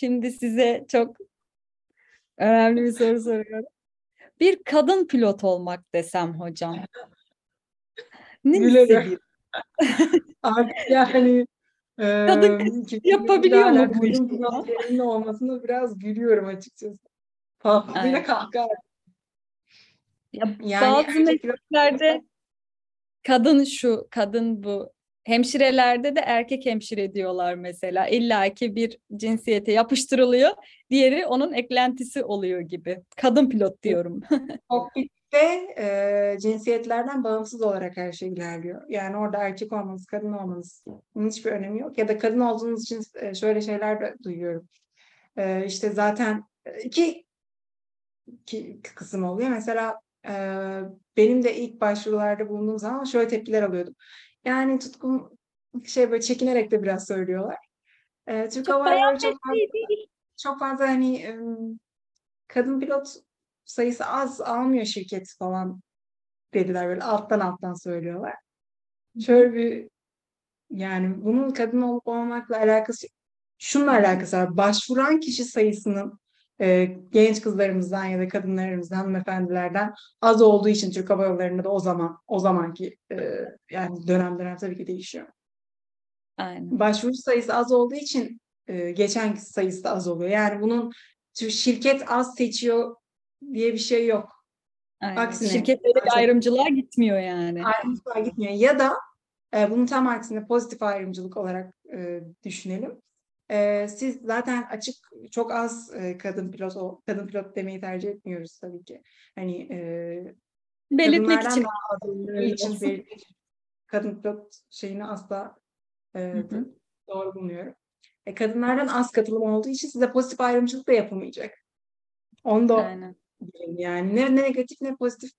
Şimdi size çok önemli bir soru soruyorum. Bir kadın pilot olmak desem hocam. Ne Gülerim. hissediyor? Artık yani Kadın eee, kesinlikle yapabiliyor mu bu işi kadın olmasına biraz gülüyorum açıkçası. Fazlasıyla Evet. kahkaha. Ya Yani bazı mesleklerde kadın şu, kadın bu. Hemşirelerde de erkek hemşire diyorlar mesela. İlla ki bir cinsiyete yapıştırılıyor. Diğeri onun eklentisi oluyor gibi. Kadın pilot diyorum. kokpitte eee, cinsiyetlerden bağımsız olarak her şey ilerliyor. Yani orada erkek olmanız, kadın olmanız hiçbir önemi yok. Ya da kadın olduğunuz için e, şöyle şeyler de duyuyorum. Eee işte zaten e, iki, iki kısım oluyor. Mesela eee, benim de ilk başvurularda bulunduğum zaman şöyle tepkiler alıyordum. Yani tutkum şey böyle çekinerek de biraz söylüyorlar. Eee, Türk Hava Yolları çok fazla, çok fazla hani kadın pilot sayısı az almıyor şirket falan dediler böyle alttan alttan söylüyorlar. Şöyle bir yani bunun kadın olup olmamakla alakası şununla alakası var. Başvuran kişi sayısının e, genç kızlarımızdan ya da kadınlarımızdan, hanımefendilerden az olduğu için Türk Hava Yolları'nda da o zaman o zamanki e, yani dönem dönem tabii ki değişiyor. Aynen. Başvuru sayısı az olduğu için e, geçen sayısı da az oluyor. Yani bunun şirket az seçiyor diye bir şey yok. Aynen. Aksine Şirketlere çok ayrımcılığa gitmiyor yani. ayrımcılığa gitmiyor. Ya da e, bunun tam aksine pozitif ayrımcılık olarak e, düşünelim. E, siz zaten açık çok az e, kadın pilot ol- kadın pilot demeyi tercih etmiyoruz tabii ki. Hani e, Belirtmek için. için belirtmek kadın pilot şeyini asla e, Hı hı. doğru bulmuyorum. E, kadınlardan az katılım olduğu için size pozitif ayrımcılık da yapılmayacak. Onu da Aynen. bilin yani ne negatif ne pozitif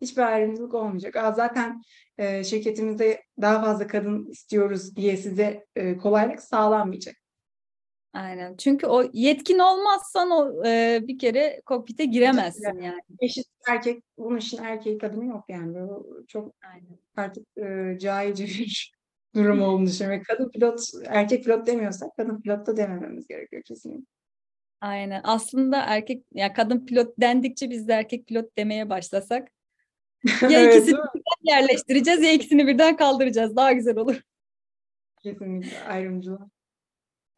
hiçbir ayrımcılık olmayacak. Aa, zaten e, şirketimizde daha fazla kadın istiyoruz diye size e, kolaylık sağlanmayacak. Aynen. Çünkü o yetkin olmazsan o e, bir kere kokpite giremezsin yani. Eşit erkek, bunun için erkeği kadını yok yani. Böyle çok Aynen. artık e, cahilce bir durum olduğunu düşünüyorum. Kadın pilot, erkek pilot demiyorsak kadın pilot da demememiz gerekiyor kesinlikle. Aynen. Aslında erkek ya kadın pilot dendikçe biz de erkek pilot demeye başlasak ya Evet, ikisini birden yerleştireceğiz ya ikisini birden kaldıracağız. Daha güzel olur. Kesinlikle ayrımcılık.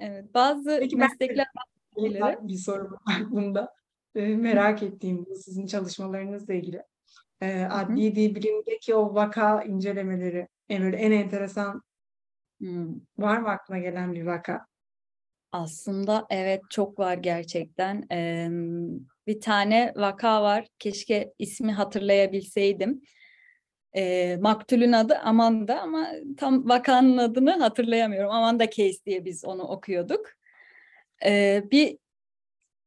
Evet. Bazı Peki ben meslekler Bilmiyorum. bir soru var aklımda. Ee, merak ettiğim bu sizin çalışmalarınızla ilgili. Ee, adli dil bilimindeki o vaka incelemeleri, en böyle en enteresan Hmm. var mı aklına gelen bir vaka? Aslında evet çok var gerçekten. Eee, bir tane vaka var. Keşke ismi hatırlayabilseydim. Eee maktulün adı Amanda ama tam vakanın adını hatırlayamıyorum. Amanda Case diye biz onu okuyorduk. Eee, bir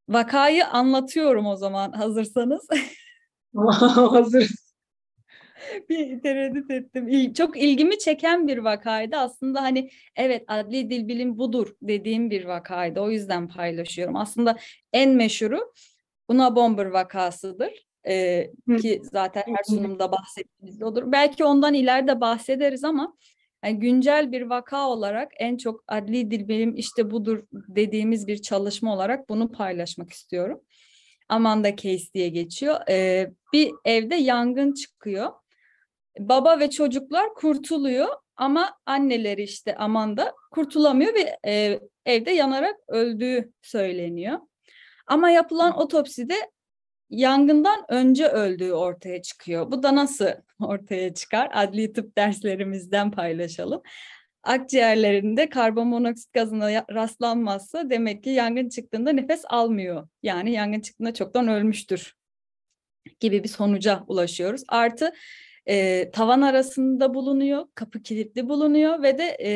vakayı anlatıyorum o zaman hazırsanız. Hazırız. bir tereddüt ettim. İl- Çok ilgimi çeken bir vakaydı. Aslında hani evet adli dil bilim budur dediğim bir vakaydı. O yüzden paylaşıyorum. Aslında en meşhuru Una Bomber vakasıdır. Ee, ki zaten her sunumda bahsettiğimiz olur. Belki ondan ileride bahsederiz ama yani güncel bir vaka olarak en çok adli dil bilim işte budur dediğimiz bir çalışma olarak bunu paylaşmak istiyorum. Amanda Case diye geçiyor. Ee, bir evde yangın çıkıyor. Baba ve çocuklar kurtuluyor ama anneleri işte Amanda kurtulamıyor ve e, evde yanarak öldüğü söyleniyor. Ama yapılan otopside yangından önce öldüğü ortaya çıkıyor. Bu da nasıl ortaya çıkar? Adli tıp derslerimizden paylaşalım. Akciğerlerinde karbonmonoksit gazına rastlanmazsa demek ki yangın çıktığında nefes almıyor. Yani yangın çıktığında çoktan ölmüştür gibi bir sonuca ulaşıyoruz. Artı e, tavan arasında bulunuyor, kapı kilitli bulunuyor ve de e,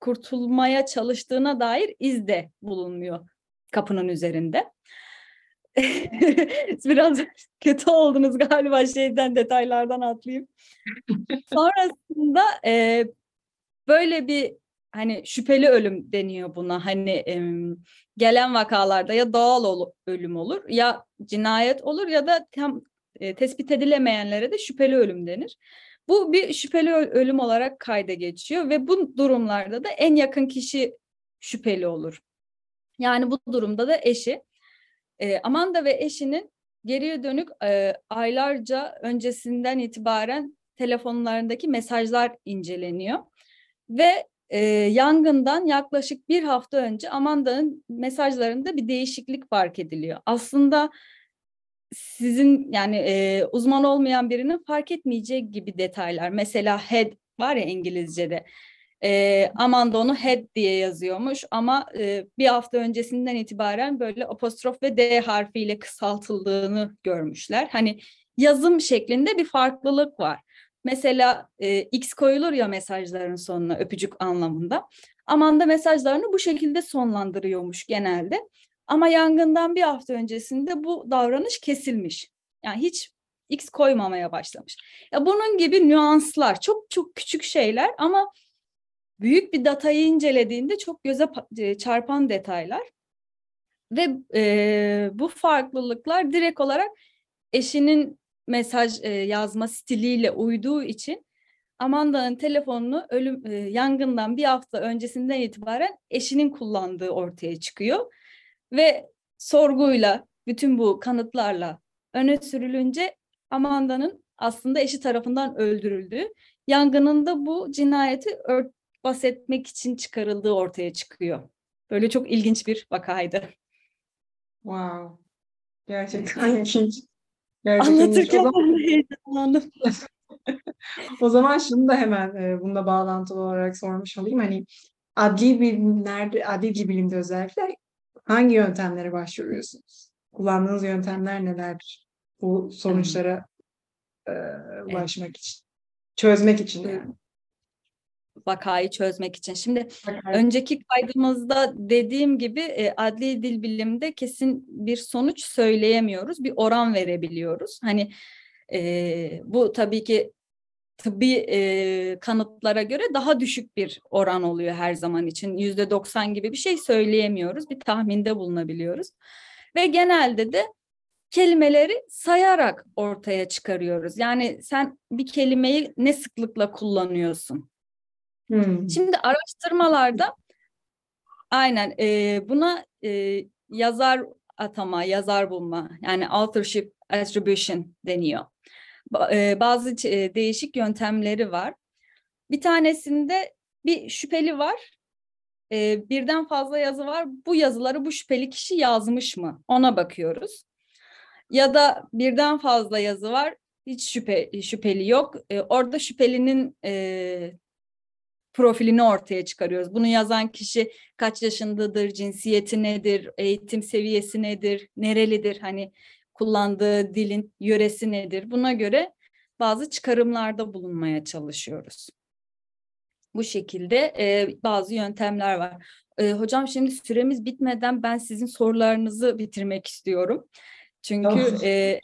kurtulmaya çalıştığına dair iz de bulunuyor kapının üzerinde. Biraz kötü oldunuz galiba şeyden detaylardan atlayayım. Sonrasında e, böyle bir hani şüpheli ölüm deniyor buna. Hani em, gelen vakalarda ya doğal ol- ölüm olur ya cinayet olur ya da tam e, tespit edilemeyenlere de şüpheli ölüm denir. Bu bir şüpheli ölüm olarak kayda geçiyor ve bu durumlarda da en yakın kişi şüpheli olur. Yani bu durumda da eşi. E, Amanda ve eşinin geriye dönük e, aylarca öncesinden itibaren telefonlarındaki mesajlar inceleniyor. Ve e, yangından yaklaşık bir hafta önce Amanda'nın mesajlarında bir değişiklik fark ediliyor. Aslında sizin yani e, uzman olmayan birinin fark etmeyeceği gibi detaylar. Mesela head var ya İngilizce'de. E, Amanda onu head diye yazıyormuş ama e, bir hafta öncesinden itibaren böyle apostrof ve D harfiyle kısaltıldığını görmüşler. Hani yazım şeklinde bir farklılık var. Mesela e, X koyulur ya mesajların sonuna öpücük anlamında. Amanda mesajlarını bu şekilde sonlandırıyormuş genelde. Ama yangından bir hafta öncesinde bu davranış kesilmiş. Yani hiç X koymamaya başlamış. Ya bunun gibi nüanslar, çok çok küçük şeyler ama büyük bir datayı incelediğinde çok göze e, çarpan detaylar. Ve e, bu farklılıklar direkt olarak eşinin mesaj e, yazma stiliyle uyduğu için Amanda'nın telefonunu ölüm e, yangından bir hafta öncesinden itibaren eşinin kullandığı ortaya çıkıyor ve sorguyla bütün bu kanıtlarla öne sürülünce Amanda'nın aslında eşi tarafından öldürüldüğü, yangının da bu cinayeti örtbas etmek için çıkarıldığı ortaya çıkıyor. Böyle çok ilginç bir vakaydı. Wow. Gerçekten ilginç. Gerçekten Anlatırken ben de heyecanlandım. o zaman şunu da hemen e, bununla bağlantılı olarak sormuş olayım. Hani adli bilimlerde, adli bilimde özellikle hangi yöntemlere başvuruyorsunuz? Kullandığınız yöntemler nelerdir? Bu sonuçlara e, ulaşmak evet. için, çözmek için yani vakayı çözmek için. Şimdi evet. önceki kaydımızda dediğim gibi e, adli dil bilimde kesin bir sonuç söyleyemiyoruz. Bir oran verebiliyoruz. Hani e, bu tabii ki tıbbi e, kanıtlara göre daha düşük bir oran oluyor her zaman için. Yüzde 90 gibi bir şey söyleyemiyoruz. Bir tahminde bulunabiliyoruz. Ve genelde de kelimeleri sayarak ortaya çıkarıyoruz. Yani sen bir kelimeyi ne sıklıkla kullanıyorsun? Hmm. Şimdi araştırmalarda aynen e, buna e, yazar atama, yazar bulma yani authorship attribution deniyor. E, bazı e, değişik yöntemleri var. Bir tanesinde bir şüpheli var. E, birden fazla yazı var. Bu yazıları bu şüpheli kişi yazmış mı? Ona bakıyoruz. Ya da birden fazla yazı var. Hiç şüphe şüpheli yok. Orada şüphelinin profilini ortaya çıkarıyoruz. Bunu yazan kişi kaç yaşındadır, cinsiyeti nedir, eğitim seviyesi nedir, nerelidir, hani kullandığı dilin yöresi nedir? Buna göre bazı çıkarımlarda bulunmaya çalışıyoruz. Bu şekilde e, bazı yöntemler var. E, hocam şimdi süremiz bitmeden ben sizin sorularınızı bitirmek istiyorum. Çünkü e,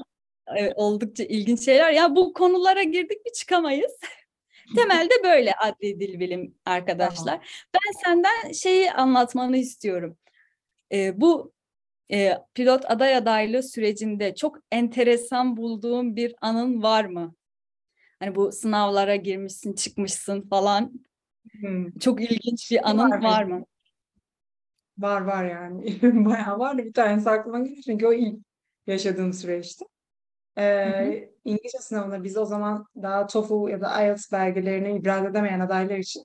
e, oldukça ilginç şeyler. Ya bu konulara girdik mi çıkamayız. Temelde böyle adli dil bilim arkadaşlar. Tamam. Ben senden şeyi anlatmanı istiyorum. E, bu e, pilot aday adaylığı sürecinde çok enteresan bulduğum bir anın var mı? Hani bu sınavlara girmişsin, çıkmışsın falan. Hmm. Çok ilginç bir anın var, var mı? Var var yani. Bayağı var. Bir tanesi aklıma geliyor çünkü o ilk yaşadığım süreçti. Ee, İngilizce sınavında biz o zaman daha TOEFL ya da IELTS belgelerini ibraz edemeyen adaylar için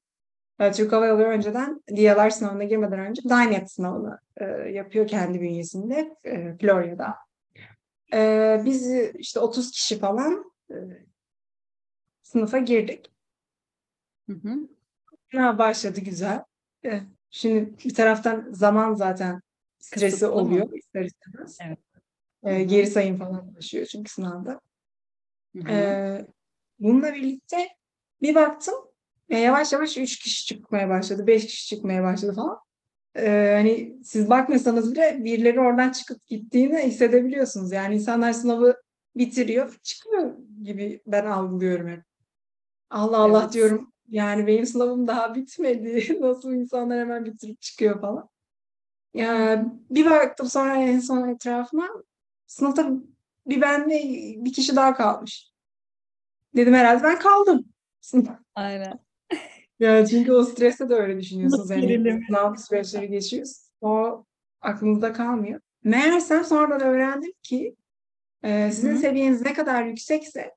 e, Türk Hava Yolları önceden DLR sınavına girmeden önce DINET sınavını e, yapıyor kendi bünyesinde e, Florya'da. E, biz işte 30 kişi falan e, sınıfa girdik. Hı hı. Ha, başladı güzel. E, şimdi bir taraftan zaman zaten stresi Kısıtlı oluyor mı? ister istemez. Evet. E, geri sayım falan başlıyor çünkü sınavda. E, bununla birlikte bir baktım e, yavaş yavaş üç kişi çıkmaya başladı, beş kişi çıkmaya başladı falan. E, hani siz bakmasanız bile birileri oradan çıkıp gittiğini hissedebiliyorsunuz. Yani insanlar sınavı bitiriyor, çıkıyor gibi ben algılıyorum hep. Allah Allah evet. diyorum. Yani benim sınavım daha bitmedi. Nasıl insanlar hemen bitirip çıkıyor falan. Yani bir baktım sonra en son etrafıma Sınıfta bir ben ve bir kişi daha kalmış. Dedim herhalde ben kaldım. Aynen. Yani çünkü o streste de öyle düşünüyorsunuz. Yani sınav süreçleri geçiyoruz. O aklınızda kalmıyor. Meğersem sonradan öğrendim ki e, sizin Hı. seviyeniz ne kadar yüksekse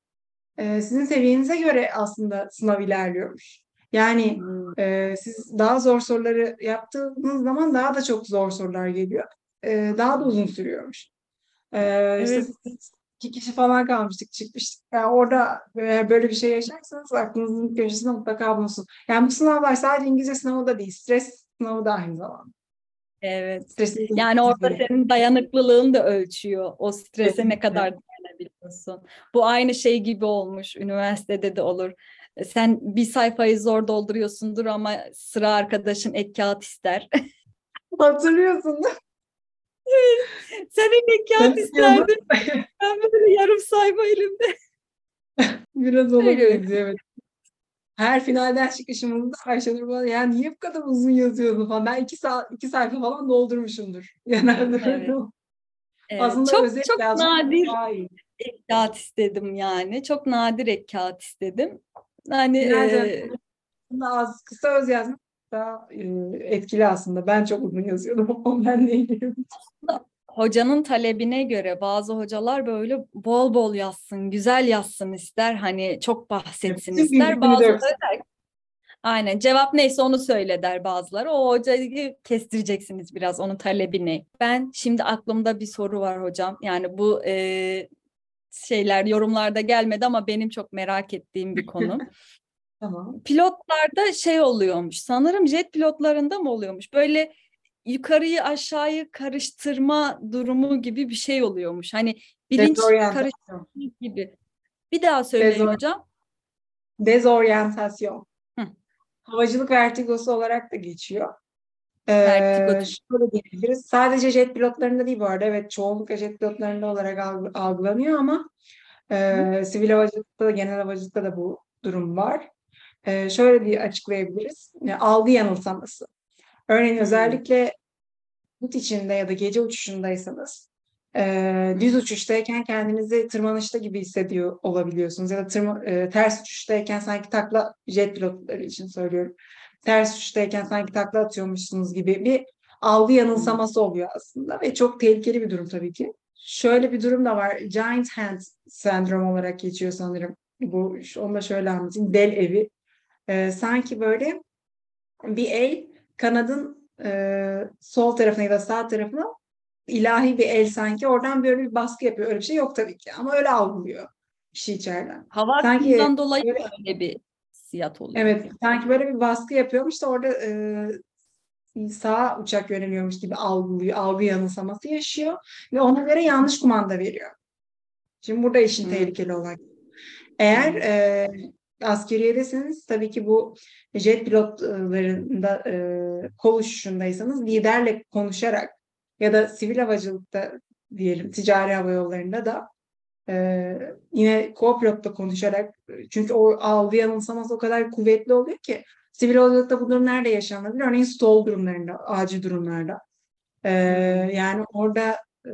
e, sizin seviyenize göre aslında sınav ilerliyormuş. Yani e, siz daha zor soruları yaptığınız zaman daha da çok zor sorular geliyor. E, daha da uzun sürüyormuş. E, işte Evet. biz iki kişi falan kalmıştık çıkmıştık. Yani orada eğer böyle bir şey yaşarsanız aklınızın köşesinde mutlaka bulunsun. Yani bu sınavlar sadece İngilizce sınavı da değil, stres sınavı da aynı zamanda. Evet. Stresinizi Yani orada gerekiyor. senin dayanıklılığın da ölçüyor. O strese ne Kesinlikle. kadar dayanabiliyorsun. Bu aynı şey gibi olmuş. Üniversitede de olur. E, Sen bir sayfayı zor dolduruyorsundur ama sıra arkadaşın ek kağıt ister. Hatırlıyorsun değil mi? Senin ek kağıt Ben isterdin. Ben böyle yarım sayfa elimde. Biraz ona benziyor evet. Her finalden çıkışımızda Ayşenur bana ya niye bu kadar uzun yazıyordun falan. Ben iki, saat, iki sayfa falan doldurmuşumdur. Genelde Evet. Aslında çok çok nadir kağıt istedim yani. Çok nadir ek kağıt istedim. Hani Genelde e, az kısa öz yazmak daha e, etkili aslında. Ben çok uzun yazıyordum ama ben değilim. hocanın talebine göre bazı hocalar böyle bol bol yazsın, güzel yazsın ister. Hani çok bahsetsin ister. Bazıları der Aynen cevap neyse onu söyle der bazıları. O hocayı kestireceksiniz biraz onun talebini. Ben şimdi aklımda bir soru var hocam. Yani bu e, şeyler yorumlarda gelmedi ama benim çok merak ettiğim bir konu. Tamam. Pilotlarda şey oluyormuş. Sanırım jet pilotlarında mı oluyormuş? Böyle yukarıyı aşağıyı karıştırma durumu gibi bir şey oluyormuş. Hani bilinç karıştırma gibi. Bir daha söyleyin Dezor- hocam. Dezoryantasyon. Hı. Havacılık vertigosu olarak da geçiyor. Ee, Vertigo. şöyle diyebiliriz. Sadece jet pilotlarında değil bu arada. Evet çoğunlukla jet pilotlarında olarak algı- algılanıyor ama e, sivil havacılıkta da genel havacılıkta da bu durum var. Ee, şöyle bir açıklayabiliriz. Yani algı yanılsaması. Örneğin Hı. özellikle yurt içinde ya da gece uçuşundaysanız e, düz uçuştayken kendinizi tırmanışta gibi hissediyor olabiliyorsunuz ya da tırma- e, ters uçuştayken sanki takla jet pilotları için söylüyorum. Ters uçuştayken sanki takla atıyormuşsunuz gibi bir algı yanılsaması oluyor aslında ve çok tehlikeli bir durum tabii ki. Şöyle bir durum da var. Giant hand sendrom olarak geçiyor sanırım. Bu onu da şöyle anlatayım. Del evi. E, sanki böyle bir el kanadın e, sol tarafına ya da sağ tarafına ilahi bir el sanki oradan böyle bir baskı yapıyor. Öyle bir şey yok tabii ki ama öyle algılıyor kişi içeriden. Hava Sanki dolayı böyle- öyle bir hissiyat oluyor. Evet sanki böyle bir baskı yapıyormuş da orada e, sağa uçak yöneliyormuş gibi algılıyor, algı yanılsaması yaşıyor ve ona göre yanlış kumanda veriyor. Şimdi burada işin Hmm. tehlikeli olan. Eğer Hmm. e, askeriyedesiniz tabii ki bu jet pilotlarında e, kol uçuşundaysanız liderle konuşarak ya da sivil havacılıkta diyelim ticari hava yollarında da e, yine co-pilotla konuşarak çünkü o algı yanılsaması o kadar kuvvetli oluyor ki sivil havacılıkta bu durum nerede yaşanabilir? Örneğin stall durumlarında, acil durumlarda. E, yani orada e,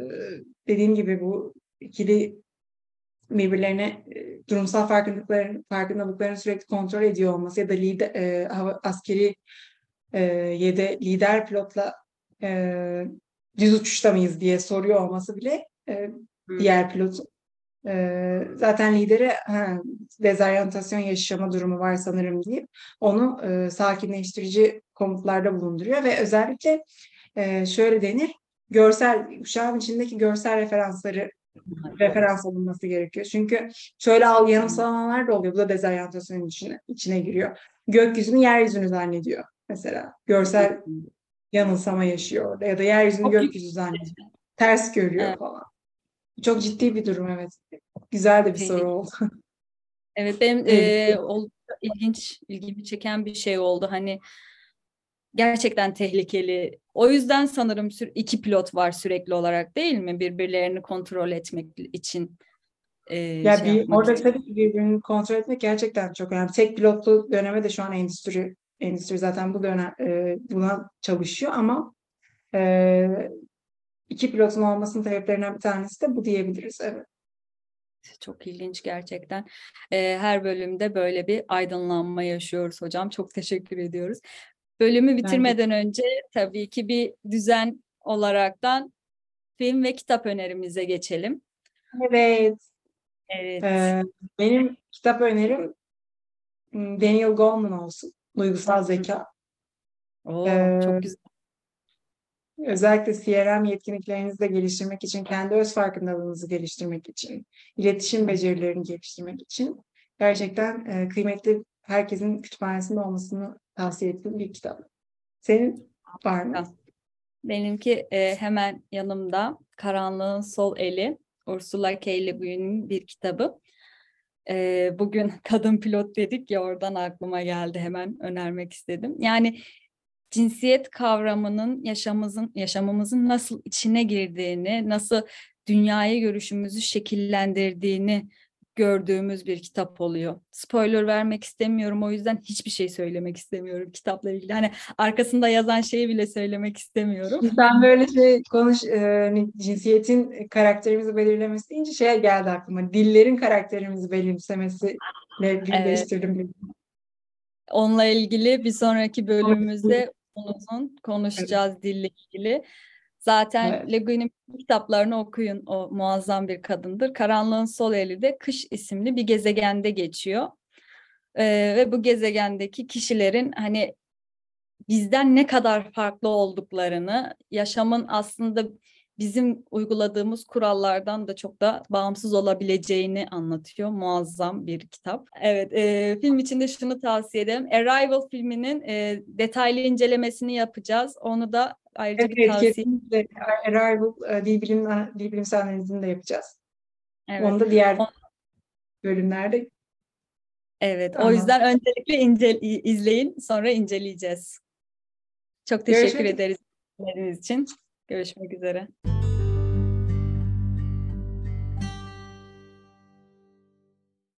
dediğim gibi bu ikili birbirlerine e, durumsal farkındalıkların, farkındalıklarını sürekli kontrol ediyor olması ya da lider, e, askeri e, yede lider pilotla e, düz uçuşta mıyız diye soruyor olması bile e, diğer pilotun. E, zaten lidere ha, dezoryantasyon yaşama durumu var sanırım deyip onu e, sakinleştirici komutlarda bulunduruyor ve özellikle e, şöyle denir görsel uçağın içindeki görsel referansları referans alınması gerekiyor. Çünkü şöyle algı yanılsamalar da oluyor. Bu da dezoryantasyonun içine, içine giriyor. Gökyüzünü yeryüzünü zannediyor mesela. Görsel yanılsama yaşıyor orada ya da yeryüzünü Çok gökyüzü zannediyor. Ters görüyor Evet. falan. Çok ciddi bir durum evet. Güzel de bir soru oldu. Evet benim eee, oldukça ilginç, ilgimi çeken bir şey oldu. Hani gerçekten tehlikeli. O yüzden sanırım iki pilot var sürekli olarak değil mi? Birbirlerini kontrol etmek için eee, Ya şey bir, orada için. tabii ki birbirini kontrol etmek gerçekten çok önemli. Tek pilotlu döneme de şu an endüstri endüstri zaten bu dönem e, buna çalışıyor ama e, iki pilotun olmasının sebeplerinden bir tanesi de bu diyebiliriz. Evet. Çok ilginç gerçekten. Eee, her bölümde böyle bir aydınlanma yaşıyoruz hocam. Çok teşekkür ediyoruz. Bölümü bitirmeden önce tabii ki bir düzen olaraktan film ve kitap önerimize geçelim. Evet. Evet. Ee, benim kitap önerim hmm, Daniel Goleman olsun. Duygusal zeka. Oo, Ee, çok güzel. Özellikle CRM yetkinliklerinizi de geliştirmek için, kendi öz farkındalığınızı geliştirmek için, iletişim becerilerini geliştirmek için gerçekten e, kıymetli herkesin kütüphanesinde olmasını tavsiye ettiğim bir kitap. Senin var mı? Benimki e, hemen yanımda Karanlığın Sol Eli, Ursula K. Le Guin'in bir kitabı. E, bugün kadın pilot dedik ya oradan aklıma geldi hemen önermek istedim. Yani cinsiyet kavramının yaşamımızın yaşamımızın nasıl içine girdiğini, nasıl dünyayı görüşümüzü şekillendirdiğini gördüğümüz bir kitap oluyor. Spoiler vermek istemiyorum o yüzden hiçbir şey söylemek istemiyorum kitapla ilgili. Hani arkasında yazan şeyi bile söylemek istemiyorum. Sen böyle şey konuş, e, hani cinsiyetin karakterimizi belirlemesi deyince şeye geldi aklıma. Dillerin karakterimizi belirlemesiyle birleştirdim. Onunla ilgili bir sonraki bölümümüzde uzun konuşacağız dille ilgili. Zaten Evet. Le Guin'in kitaplarını okuyun. O muazzam bir kadındır. Karanlığın Sol Eli de Kış isimli bir gezegende geçiyor. Ee, ve bu gezegendeki kişilerin hani bizden ne kadar farklı olduklarını, yaşamın aslında bizim uyguladığımız kurallardan da çok da bağımsız olabileceğini anlatıyor. Muazzam bir kitap. Evet, e, film içinde şunu tavsiye ederim. Arrival filminin e, detaylı incelemesini yapacağız. Onu da ayrıca bir Evet, tavsiye. kesinlikle. Arrival dil, bilim, dil bilimsel analizini de yapacağız. Evet. Onu da diğer On- bölümlerde Evet, o Tamam. yüzden öncelikle ince, izleyin, sonra inceleyeceğiz. Çok teşekkür Görüşmek ederiz için. Görüşmek üzere.